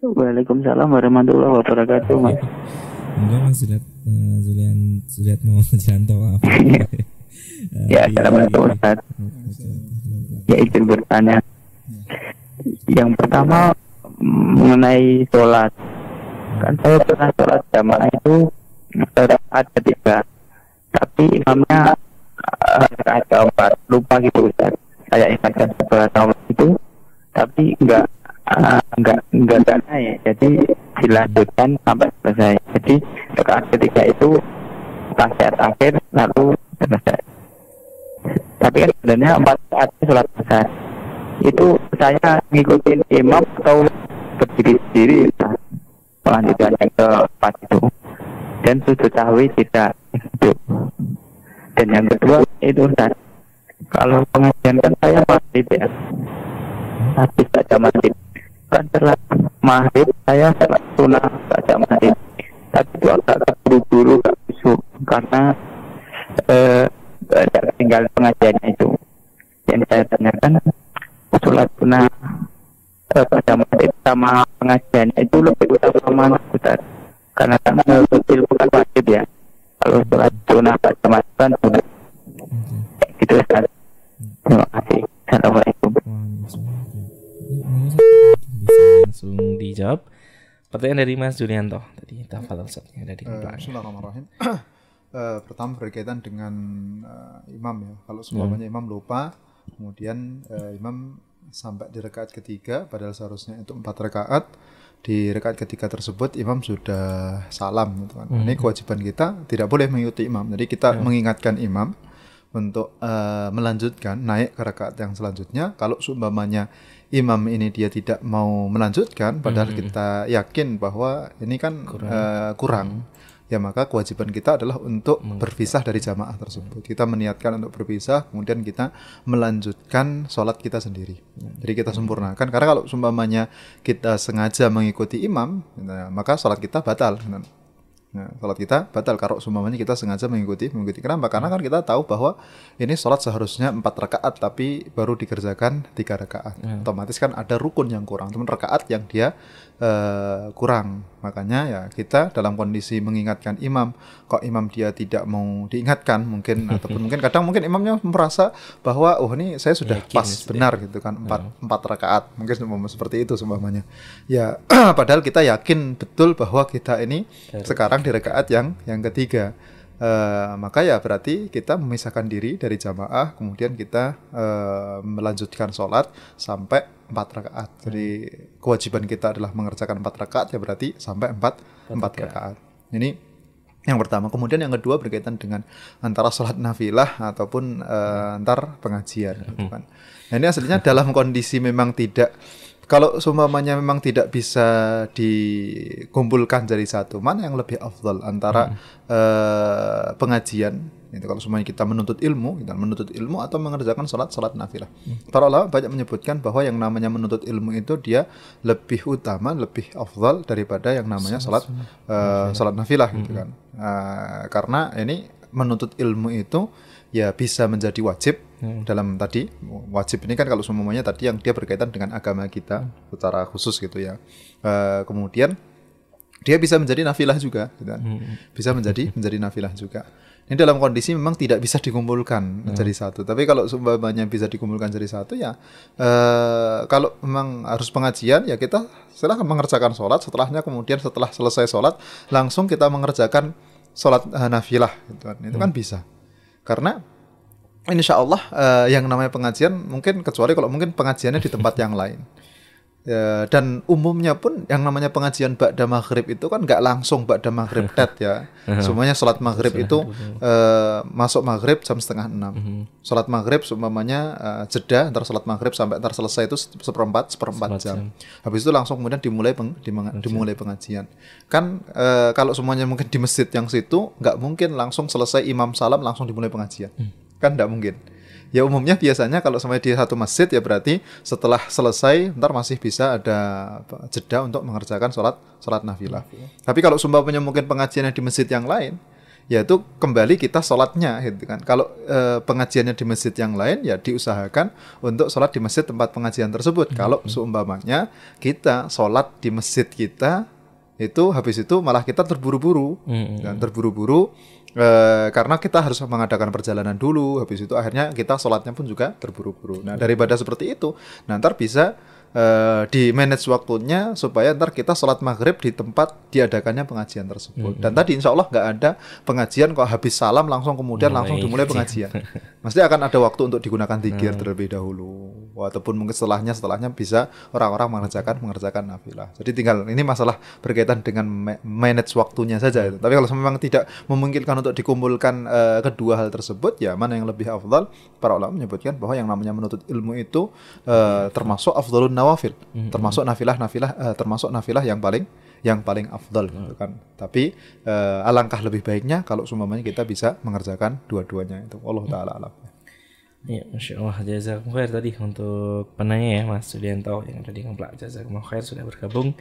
Waalaikumsalam warahmatullahi wabarakatuh, Mas. Enggak Mas Zuliat, uh, Zulian, Zuliat mau <laughs> Janto apa? <laughs> ya, Assalamualaikum Ustaz. Ya, izin bertanya. Yang pertama, mengenai sholat. Kan saya pernah sholat jamaah itu ada tiga. Tapi imamnya uh, ada empat. Lupa gitu Ustaz. Saya ingatkan sebelah tahun itu tapi enggak enggak enggak enggak naik. Jadi dilanjutkan sampai selesai. Jadi rakaat ketiga itu rakaat akhir lalu selesai. Tapi kan sebenarnya empat saat sholat besar itu saya ngikutin imam atau berdiri sendiri melanjutkannya ke empat itu. Dan sujud sahwi tidak itu dan yang kedua itu Ustaz kalau pengajian kan saya masih ya habis baca maghrib kan setelah maghrib saya sholat sunnah baca maghrib tapi itu agak terburu-buru gak busuk karena eh, ada tinggal pengajiannya itu. Yang saya tanyakan sholat sunnah baca maghrib sama pengajiannya itu lebih utama mana Ustaz karena kan menuntut ilmu kan wajib ya kalau sholat sunnah baca maghrib kan sunnah gitu Ustaz terima kasih Assalamualaikum bisa langsung dijawab. Pertanyaan dari Mas Julianto tadi tafadhol Ustaz yang ada di Eh, belakang. Bismillahirrahmanirrahim. <coughs> Eh, pertama berkaitan dengan eh, imam ya. Kalau seumpamanya imam lupa, kemudian eh, imam sampai di rakaat ketiga, padahal seharusnya itu empat rakaat. Di rakaat ketiga tersebut imam sudah salam, gitu kan. Ini kewajiban kita tidak boleh mengikuti imam. Jadi kita mengingatkan imam untuk eh, melanjutkan naik ke rakaat yang selanjutnya. Kalau seumpamanya imam ini dia tidak mau melanjutkan, padahal kita yakin bahwa ini kan eh, kurang, ya maka kewajiban kita adalah untuk berpisah dari jamaah tersebut. Kita meniatkan untuk berpisah, kemudian kita melanjutkan sholat kita sendiri. Jadi kita sempurnakan. Karena kalau seumpamanya kita sengaja mengikuti imam, nah, maka sholat kita batal. Nah, sholat kita batal kalau seumpamanya kita sengaja mengikuti mengikuti kenapa? Karena kan kita tahu bahwa ini sholat seharusnya empat rakaat tapi baru dikerjakan tiga rakaat. Otomatis kan ada rukun yang kurang, teman rakaat yang dia eh, kurang. Makanya ya kita dalam kondisi mengingatkan imam, kok imam dia tidak mau diingatkan mungkin <laughs> ataupun mungkin kadang mungkin imamnya merasa bahwa oh ini saya sudah Yakin pas ya. benar gitu kan empat empat rakaat mungkin seperti itu seumpamanya. Ya <clears throat> padahal kita yakin betul bahwa kita ini sekarang di rakaat yang yang ketiga. Eh, maka ya berarti kita memisahkan diri dari jamaah, kemudian kita eh, melanjutkan sholat sampai empat rakaat. Jadi kewajiban kita adalah mengerjakan empat rakaat ya berarti sampai empat empat rakaat. Ini yang pertama. Kemudian yang kedua berkaitan dengan antara sholat nafilah ataupun eh, antar pengajian. gitu kan. Nah ini aslinya dalam kondisi memang tidak kalau seumpamanya memang tidak bisa dikumpulkan jadi satu, mana yang lebih afdal antara eh, pengajian? Itu kalau semuanya kita menuntut ilmu, kita menuntut ilmu atau mengerjakan sholat sholat nafilah. Para ulama banyak menyebutkan bahwa yang namanya menuntut ilmu itu dia lebih utama, lebih afdal daripada yang namanya sholat eh, sholat nafilah gitu kan. Eh, karena ini menuntut ilmu itu ya bisa menjadi wajib dalam tadi wajib ini kan kalau semuanya tadi yang dia berkaitan dengan agama kita secara khusus gitu ya. Eh, kemudian dia bisa menjadi nafilah juga, gitu kan. bisa menjadi <laughs> menjadi nafilah juga. Ini dalam kondisi memang tidak bisa dikumpulkan jadi satu. Tapi kalau seumpamanya bisa dikumpulkan jadi satu ya, eh, kalau memang harus pengajian ya kita silahkan mengerjakan sholat. Setelahnya kemudian setelah selesai sholat langsung kita mengerjakan sholat eh, nafilah, gitu kan. Itu kan bisa. Karena Insya Allah eh, yang namanya pengajian mungkin kecuali kalau mungkin pengajiannya di tempat yang lain. Ya, dan umumnya pun yang namanya pengajian Ba'da Maghrib itu kan nggak langsung Ba'da Maghrib <laughs> tet ya. Semuanya sholat Maghrib itu eh, masuk Maghrib jam setengah enam. Sholat Maghrib seumpamanya eh, jeda antara sholat Maghrib sampai antar selesai itu seperempat seperempat jam. Habis itu langsung kemudian dimulai peng- dimeng- dimulai pengajian. Kan eh, kalau semuanya mungkin di masjid yang situ nggak mungkin langsung selesai imam salam langsung dimulai pengajian. Kan nggak mungkin. Ya umumnya biasanya kalau sampai di satu masjid ya berarti setelah selesai ntar masih bisa ada jeda untuk mengerjakan sholat sholat nafilah. Tapi kalau sumpahnya mungkin pengajiannya di masjid yang lain, ya itu kembali kita sholatnya gitu kan. Kalau eh, pengajiannya di masjid yang lain ya diusahakan untuk sholat di masjid tempat pengajian tersebut. Kalau seumpamanya kita sholat di masjid kita itu habis itu malah kita terburu-buru Mm-mm. dan terburu-buru eh, karena kita harus mengadakan perjalanan dulu habis itu akhirnya kita sholatnya pun juga terburu-buru. Nah daripada seperti itu ntar bisa eh, di manage waktunya supaya ntar kita sholat maghrib di tempat diadakannya pengajian tersebut. Dan tadi insya Allah nggak ada pengajian kok habis salam langsung kemudian Mulai langsung dimulai pengajian. <laughs> Mesti akan ada waktu untuk digunakan zikir terlebih dahulu, ataupun mungkin setelahnya setelahnya bisa orang-orang mengerjakan mengerjakan nafilah. Jadi tinggal ini masalah berkaitan dengan ma- manage waktunya saja. Itu. Tapi kalau memang tidak memungkinkan untuk dikumpulkan eh, kedua hal tersebut, ya mana yang lebih afdal? Para ulama menyebutkan bahwa yang namanya menuntut ilmu itu eh, termasuk afdalun nawafil, termasuk nafilah-nafilah, eh, termasuk nafilah yang paling yang paling afdal gitu kan. Tapi eh, alangkah lebih baiknya kalau seumpamanya kita bisa mengerjakan dua-duanya itu. Allah taala alam. Ya, Masya Allah, jazakumullah khair tadi untuk penanya ya Mas Sudianto yang tadi ngeplak jazakumullah khair sudah bergabung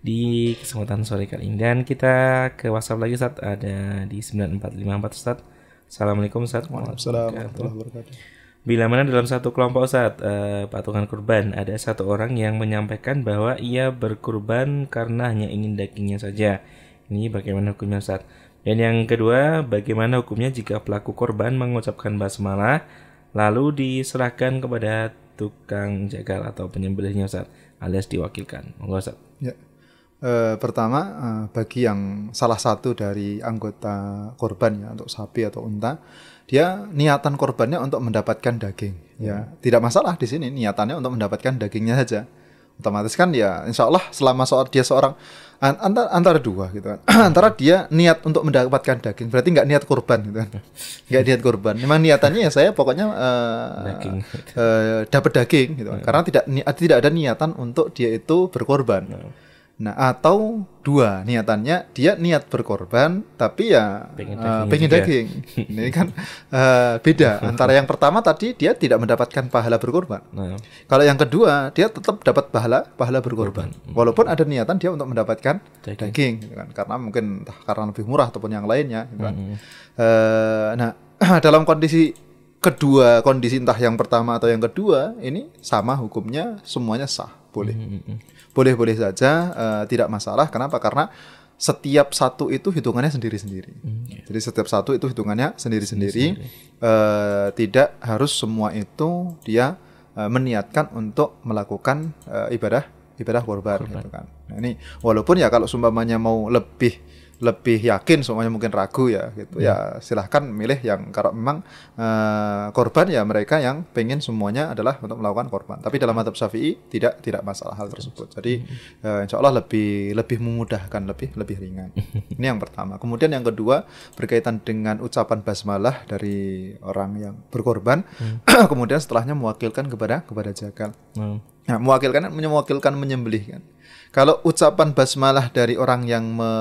di kesempatan sore kali ini dan kita ke WhatsApp lagi saat ada di 9454 Ustaz. Assalamualaikum Ustaz. Waalaikumsalam warahmatullahi wabarakatuh. Bila mana dalam satu kelompok saat patungan kurban ada satu orang yang menyampaikan bahwa ia berkurban karena hanya ingin dagingnya saja. Ini bagaimana hukumnya Ustaz? Dan yang kedua, bagaimana hukumnya jika pelaku korban mengucapkan basmalah lalu diserahkan kepada tukang jagal atau penyembelihnya Ustaz alias diwakilkan. Monggo. Ya. Eh, pertama eh, bagi yang salah satu dari anggota korban ya untuk sapi atau unta, dia niatan korbannya untuk mendapatkan daging. Ya, tidak masalah di sini niatannya untuk mendapatkan dagingnya saja. Otomatis kan ya, insya Allah selama soal dia seorang an- antara, antara dua gitu kan, <clears throat> antara dia niat untuk mendapatkan daging, berarti nggak niat korban gitu kan, <laughs> nggak niat korban. Memang niatannya ya saya pokoknya eh, Daging. eh, dapat daging gitu kan. Karena tidak ni- tidak ada niatan untuk dia itu berkorban. Nah, atau dua niatannya dia niat berkorban tapi ya Pengen eh, pengen juga. daging. Ini kan eh, beda <laughs> antara yang pertama tadi dia tidak mendapatkan pahala berkorban. Nah, Kalau yang kedua dia tetap dapat pahala pahala berkorban. Walaupun ada niatan dia untuk mendapatkan Daging. daging, gitu kan. Karena mungkin entah karena lebih murah ataupun yang lainnya gitu kan. Mm-mm. Eh, nah, <clears throat> dalam kondisi kedua, kondisi entah yang pertama atau yang kedua, ini sama hukumnya semuanya sah, boleh. Mm-mm. Boleh-boleh saja, eh, tidak masalah. Kenapa? Karena setiap satu itu hitungannya sendiri-sendiri. Jadi setiap satu itu hitungannya sendiri-sendiri. Eh, tidak harus semua itu dia eh, meniatkan untuk melakukan eh, ibadah ibadah korban, gitu kan. Nah, ini walaupun ya kalau sumpamanya mau lebih lebih yakin semuanya mungkin ragu ya gitu. Ya silahkan milih yang kalau memang eh, korban ya mereka yang pengen semuanya adalah untuk melakukan korban. Tapi dalam madhab syafi'i tidak tidak masalah hal tersebut. Jadi eh, insya Allah lebih lebih memudahkan lebih lebih ringan. <laughs> Ini yang pertama. Kemudian yang kedua berkaitan dengan ucapan basmalah dari orang yang berkorban <clears throat> kemudian setelahnya mewakilkan kepada kepada jagal Nah, Nah, mewakilkan mewakilkan menyembelih kan. Kalau ucapan basmalah dari orang yang me,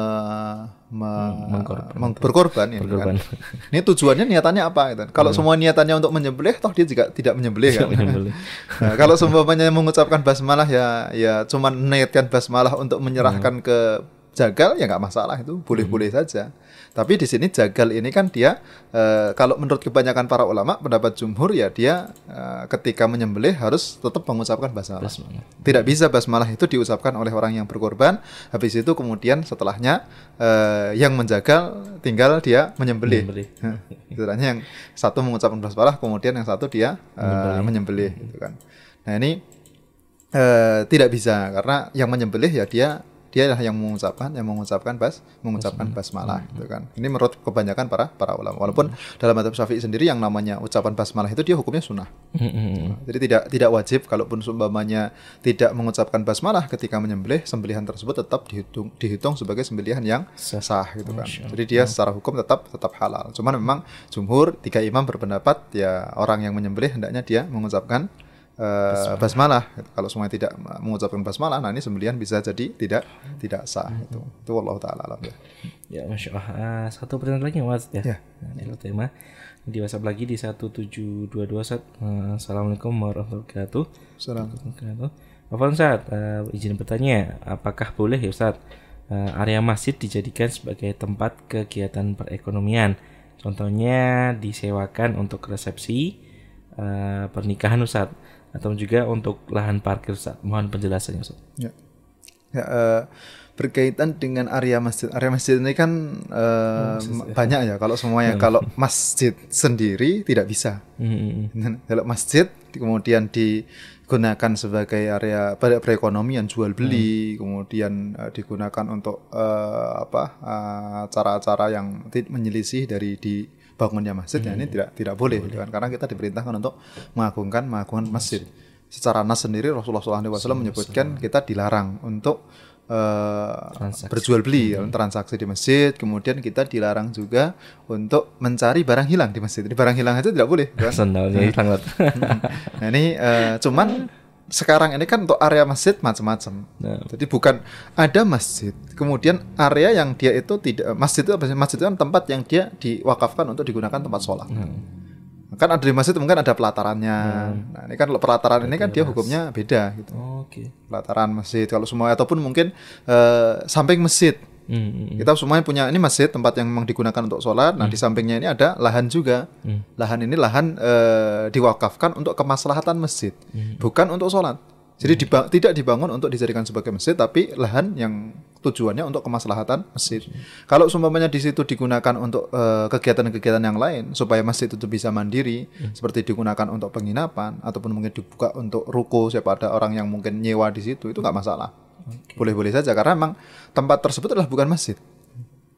me- mengkorban. meng- berkorban, ini Berkorban. kan. Ini tujuannya niatannya apa gitu. Kalau semua niatannya untuk menyembelih toh dia juga tidak menyembelih kan. menyembelih. <laughs> Nah, kalau seumpamanya mengucapkan basmalah ya ya cuman niatkan basmalah untuk menyerahkan ke jagal ya nggak masalah itu boleh-boleh saja. Tapi di sini jagal ini kan dia eh, kalau menurut kebanyakan para ulama pendapat jumhur ya dia eh, ketika menyembelih harus tetap mengucapkan basmalah. Basmalah. Tidak bisa basmalah itu diucapkan oleh orang yang berkorban. Habis itu kemudian setelahnya eh, yang menjagal tinggal dia menyembelih. Menyembelih. <laughs> Istilahnya yang satu mengucapkan basmalah, kemudian yang satu dia eh, menyembelih, gitu kan. Nah ini tidak bisa karena yang menyembelih ya dia dia lah yang mengucapkan yang mengucapkan bas mengucapkan basmalah gitu kan. Ini menurut kebanyakan para para ulama. Walaupun dalam madhab syafi'i sendiri yang namanya ucapan basmalah itu dia hukumnya sunnah. Mm-mm. Jadi tidak tidak wajib kalaupun seumpamanya tidak mengucapkan basmalah ketika menyembelih sembelihan tersebut tetap dihitung dihitung sebagai sembelihan yang Sah. gitu kan. Jadi dia secara hukum tetap tetap halal. Cuman memang jumhur tiga imam berpendapat ya orang yang menyembelih hendaknya dia mengucapkan eh, basmalah. Kalau semuanya tidak mengucapkan basmalah, nah ini sembelihan bisa jadi tidak tidak sah itu. Itu Allah taala alam ya. Ya, masya Allah. Ah, satu pertanyaan lagi mas ya. Ya. Nah, ini tema di WhatsApp lagi di 1722 Ustaz. Ah, Assalamualaikum warahmatullahi wabarakatuh. Salam. Wabarakatuh. Afwan Ustaz, ah, izin bertanya, apakah boleh ya Ustaz ah, area masjid dijadikan sebagai tempat kegiatan perekonomian? Contohnya disewakan untuk resepsi ah, pernikahan Ustaz atau juga untuk lahan parkir Ustaz. Mohon penjelasannya Ustaz. Ya. Ya, eh, berkaitan dengan area masjid. Area masjid ini kan uh, banyak ya. Kalau semuanya, kalau masjid sendiri tidak bisa. Hmm. Kalau masjid kemudian digunakan sebagai area pada perekonomian jual beli, kemudian uh, digunakan untuk uh, apa uh, cara-cara yang menyelisih dari di bangunnya masjid ya ini tidak tidak boleh, gitu kan karena kita diperintahkan untuk mengagungkan mengagungkan masjid. Secara nas sendiri Rasulullah SAW menyebutkan kita dilarang untuk uh, Transaksi. berjual beli dalam transaksi di masjid. Kemudian kita dilarang juga untuk mencari barang hilang di masjid. Ini barang hilang aja tidak boleh. Kan? <laughs> Sandalnya hilang Lot. <laughs> Nah ini eh, cuman <laughs> sekarang ini kan untuk area masjid macam-macam. Nah. Jadi bukan ada masjid, kemudian area yang dia itu tidak masjid itu apa sih? Masjid itu kan tempat yang dia diwakafkan untuk digunakan tempat sholat. Kan ada di masjid mungkin ada pelatarannya. Nah ini kan pelataran ini kan dia hukumnya beda gitu. Oke. Pelataran masjid kalau semua ataupun mungkin eh, samping masjid. Hmm. Kita semuanya punya ini masjid tempat yang memang digunakan untuk sholat. Nah di sampingnya ini ada lahan juga. Lahan ini lahan eh, diwakafkan untuk kemaslahatan masjid, bukan untuk sholat. Jadi diba- tidak dibangun untuk dijadikan sebagai masjid, tapi lahan yang tujuannya untuk kemaslahatan masjid. Kalau seumpamanya di situ digunakan untuk eh, kegiatan-kegiatan yang lain supaya masjid itu bisa mandiri, seperti digunakan untuk penginapan ataupun mungkin dibuka untuk ruko siapa ada orang yang mungkin nyewa di situ itu nggak masalah. Boleh-boleh saja karena memang tempat tersebut adalah bukan masjid.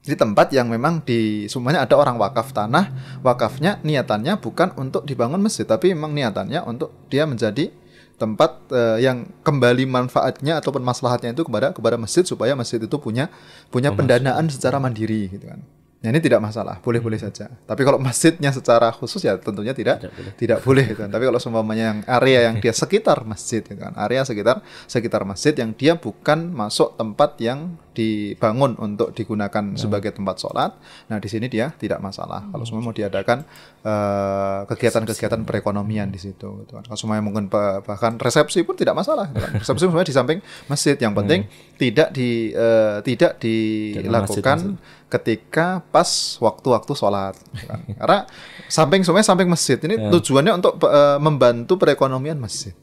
Jadi tempat yang memang di semuanya ada orang wakaf tanah, wakafnya niatannya bukan untuk dibangun masjid, tapi memang niatannya untuk dia menjadi tempat eh, yang kembali manfaatnya ataupun maslahatnya itu kepada kepada masjid supaya masjid itu punya punya pendanaan secara mandiri gitu kan. Nah ini tidak masalah, boleh-boleh saja. Tapi kalau masjidnya secara khusus ya tentunya tidak tidak boleh, gitu kan. Tapi kalau seumpamanya yang area yang dia sekitar masjid gitu kan, area sekitar sekitar masjid yang dia bukan masuk tempat yang dibangun untuk digunakan sebagai tempat sholat, nah di sini dia tidak masalah. Kalau semua mau diadakan eh, kegiatan-kegiatan perekonomian di situ, gitu kan. Kalau semuanya mungkin ba- bahkan resepsi pun tidak masalah. gitu kan. <laughs> Resepsi semuanya di samping masjid. Yang penting tidak di eh, tidak dilakukan ketika pas waktu-waktu sholat. Kan. karena samping semuanya samping masjid. Ini tujuannya untuk eh, membantu perekonomian masjid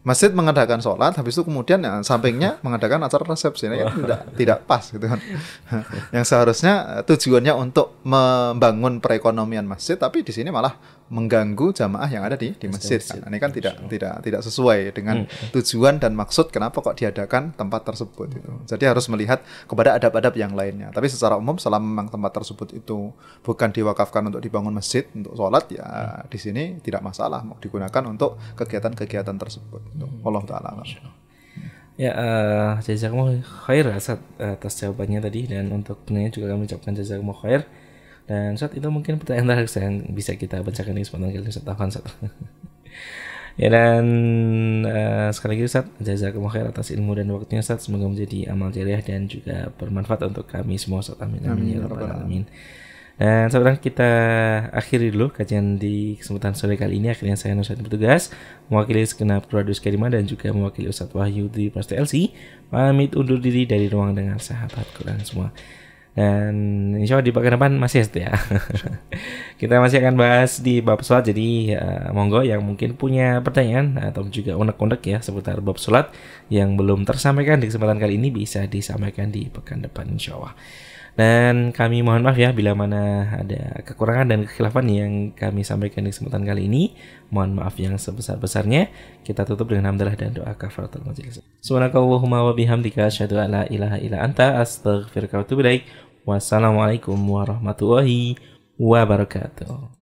masjid mengadakan sholat habis itu kemudian yang sampingnya <laughs> mengadakan acara resepsi. Nah, ya tidak tidak pas gitu kan. <laughs> Yang seharusnya eh, tujuannya untuk membangun perekonomian masjid tapi di sini malah mengganggu jamaah yang ada di di masjid kan. ini kan tidak tidak tidak sesuai dengan tujuan dan maksud kenapa kok diadakan tempat tersebut itu jadi harus melihat kepada adab-adab yang lainnya. Tapi secara umum selama memang tempat tersebut itu bukan diwakafkan untuk dibangun masjid untuk sholat ya di sini tidak masalah. Mau digunakan untuk kegiatan-kegiatan tersebut Itu. Allah taala alam. Ya, eh jazakumullah khair Asad atas jawabannya tadi dan untuk penanya juga kami ucapkan jazakumullah khair. Dan saat itu mungkin pertanyaan terakhir yang bisa kita bacakan di kesempatan kali ini Ustaz Ustaz. <laughs> ya dan eh, sekali lagi Ustaz jazakumullah khair atas ilmu dan waktunya Ustaz semoga menjadi amal jariah dan juga bermanfaat untuk kami semua Ustaz amin amin, ya rabbal alamin. Dan sekarang kita akhiri dulu kajian di kesempatan sore kali ini. Akhirnya saya Nusrat bertugas mewakili segenap Produs Karima dan juga mewakili Ustadz Wahyu di Prasto LC. Pamit undur diri dari ruang dengar sahabat Quran semua. Dan insya Allah di pekan depan masih ya. <laughs> kita masih akan bahas di bab sholat. Jadi ya, monggo yang mungkin punya pertanyaan atau juga unek-unek ya seputar bab sholat yang belum tersampaikan di kesempatan kali ini bisa disampaikan di pekan depan insya Allah. Dan kami mohon maaf ya bila mana ada kekurangan dan kekhilafan yang kami sampaikan di kesempatan kali ini. Mohon maaf yang sebesar-besarnya. Kita tutup dengan hamdalah dan doa kafaratul majelis. Subhanakallahumma wa bihamdika asyhadu an la ilaha illa anta astaghfiruka wa atubu. Wassalamualaikum warahmatullahi wabarakatuh.